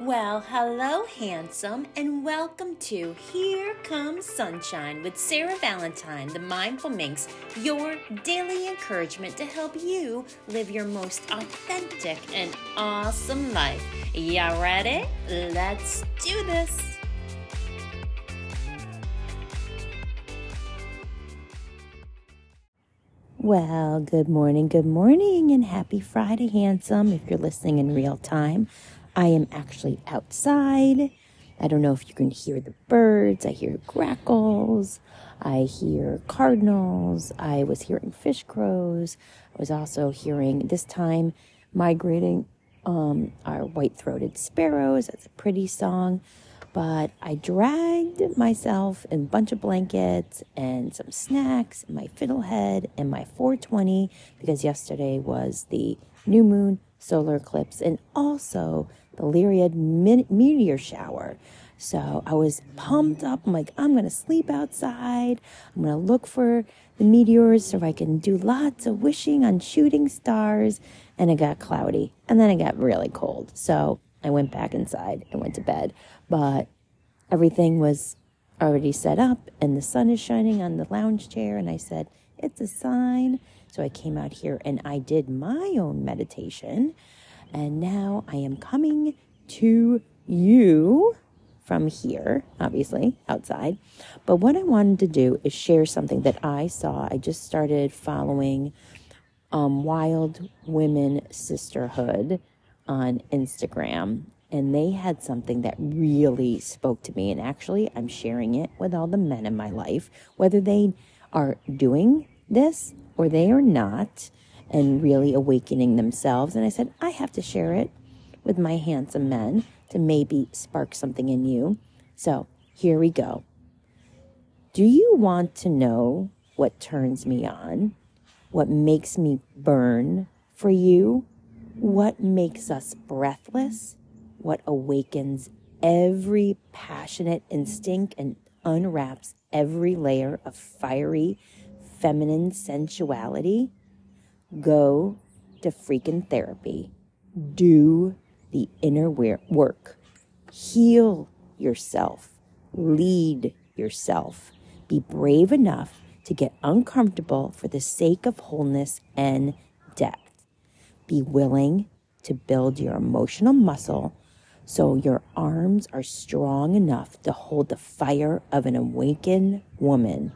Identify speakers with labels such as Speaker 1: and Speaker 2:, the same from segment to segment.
Speaker 1: Well, hello, handsome, and welcome to Here Comes Sunshine with Sarah Valentine, the Mindful Minx, your daily encouragement to help you live your most authentic and awesome life. Y'all ready? Let's do this. Well, good morning, good morning, and happy Friday, handsome, if you're listening in real time. I am actually outside. I don't know if you can hear the birds. I hear grackles. I hear cardinals. I was hearing fish crows. I was also hearing this time migrating um, our white throated sparrows. That's a pretty song. But I dragged myself in a bunch of blankets and some snacks, and my fiddlehead, and my 420 because yesterday was the new moon solar eclipse and also the Lyrid meteor shower. So I was pumped up. I'm like, I'm going to sleep outside. I'm going to look for the meteors so I can do lots of wishing on shooting stars. And it got cloudy. And then it got really cold. So I went back inside and went to bed. But everything was already set up and the sun is shining on the lounge chair. And I said, it's a sign. So I came out here and I did my own meditation. And now I am coming to you from here, obviously, outside. But what I wanted to do is share something that I saw. I just started following um, Wild Women Sisterhood on Instagram, and they had something that really spoke to me. And actually, I'm sharing it with all the men in my life, whether they are doing this or they are not, and really awakening themselves. And I said, I have to share it with my handsome men to maybe spark something in you. So here we go. Do you want to know what turns me on? What makes me burn for you? What makes us breathless? What awakens every passionate instinct and unwraps every layer of fiery feminine sensuality? Go to freaking therapy. Do the inner work. Heal yourself. Lead yourself. Be brave enough to get uncomfortable for the sake of wholeness and depth. Be willing to build your emotional muscle so your arms are strong enough to hold the fire of an awakened woman.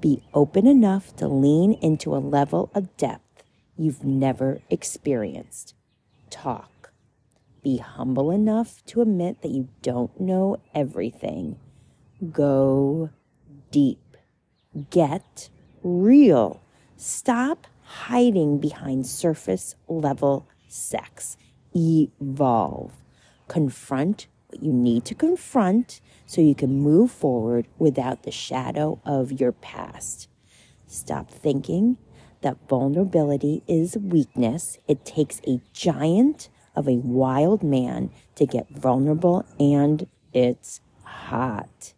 Speaker 1: Be open enough to lean into a level of depth you've never experienced. Talk be humble enough to admit that you don't know everything. Go deep. Get real. Stop hiding behind surface level sex. Evolve. Confront what you need to confront so you can move forward without the shadow of your past. Stop thinking that vulnerability is weakness. It takes a giant of a wild man to get vulnerable and it's hot.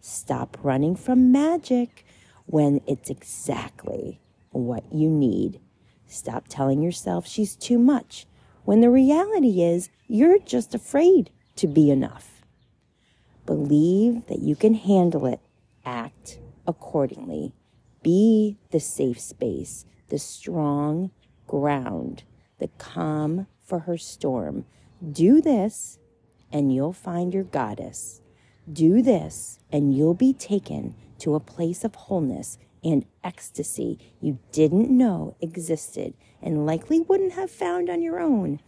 Speaker 1: Stop running from magic when it's exactly what you need. Stop telling yourself she's too much when the reality is you're just afraid to be enough. Believe that you can handle it. Act accordingly. Be the safe space, the strong ground, the calm for her storm. Do this, and you'll find your goddess. Do this, and you'll be taken to a place of wholeness and ecstasy you didn't know existed and likely wouldn't have found on your own.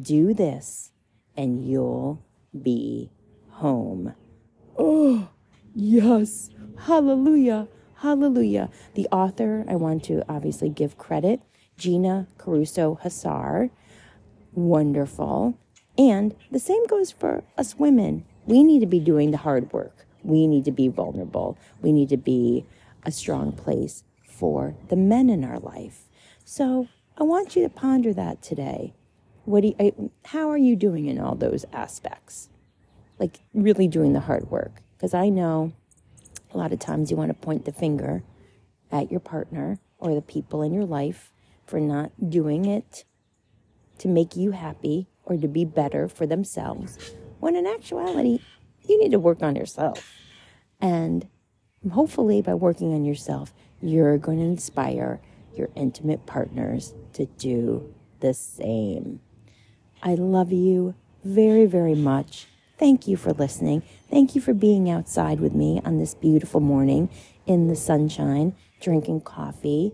Speaker 1: Do this, and you'll be home. Oh, yes. Hallelujah. Hallelujah. The author, I want to obviously give credit, Gina Caruso Hassar wonderful. And the same goes for us women. We need to be doing the hard work. We need to be vulnerable. We need to be a strong place for the men in our life. So I want you to ponder that today. What do you, how are you doing in all those aspects? Like really doing the hard work. Because I know a lot of times you want to point the finger at your partner or the people in your life for not doing it to make you happy or to be better for themselves, when in actuality, you need to work on yourself. And hopefully, by working on yourself, you're going to inspire your intimate partners to do the same. I love you very, very much. Thank you for listening. Thank you for being outside with me on this beautiful morning in the sunshine, drinking coffee.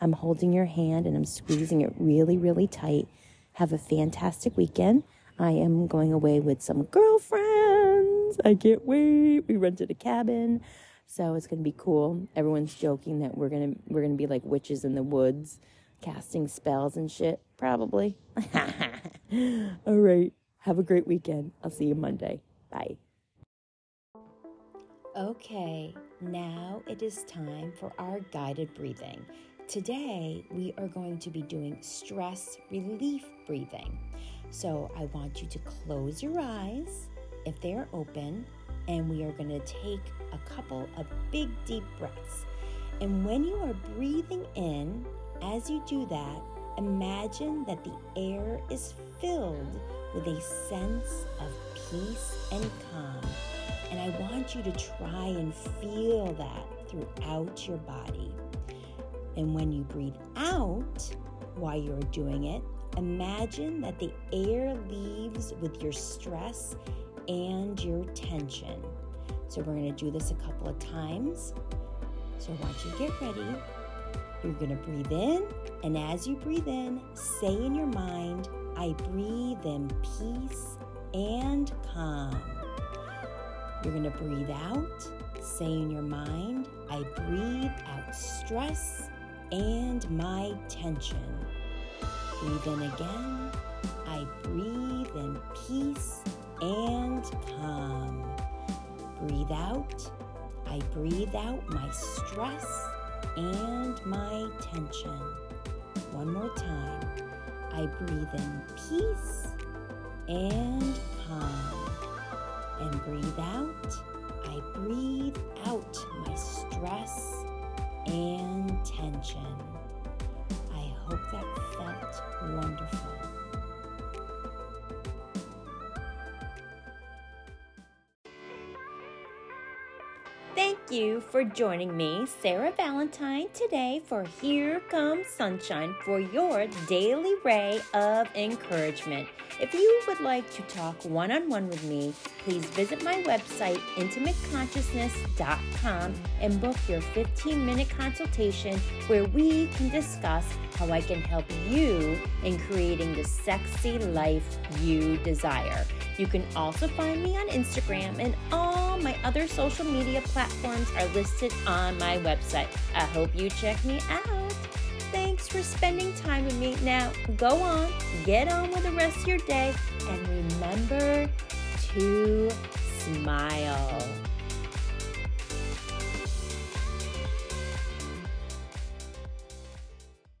Speaker 1: I'm holding your hand and I'm squeezing it really, really tight. Have a fantastic weekend. I am going away with some girlfriends. I can't wait. We rented a cabin. So it's going to be cool. Everyone's joking that we're going to we're going to be like witches in the woods casting spells and shit, probably. All right. Have a great weekend. I'll see you Monday. Bye. Okay, now it is time for our guided breathing. Today, we are going to be doing stress relief breathing. So, I want you to close your eyes if they are open, and we are going to take a couple of big, deep breaths. And when you are breathing in, as you do that, imagine that the air is filled with a sense of peace and calm. And I want you to try and feel that throughout your body. And when you breathe out while you're doing it, imagine that the air leaves with your stress and your tension. So we're going to do this a couple of times. So I want you to get ready. You're going to breathe in, and as you breathe in, say in your mind, I breathe in peace and calm. You're going to breathe out, say in your mind, I breathe out stress and my tension. Breathe in again, I breathe in peace and calm. Breathe out, I breathe out my stress and my tension. One more time. I breathe in peace and calm. And breathe out. I breathe out my stress and tension. I hope that felt wonderful. You for joining me, Sarah Valentine, today for Here Comes Sunshine for your daily ray of encouragement. If you would like to talk one on one with me, please visit my website, intimateconsciousness.com, and book your 15 minute consultation where we can discuss how I can help you in creating the sexy life you desire. You can also find me on Instagram, and all my other social media platforms are listed on my website. I hope you check me out. Thanks for spending time with me. Now, go on, get on with the rest of your day, and remember to smile.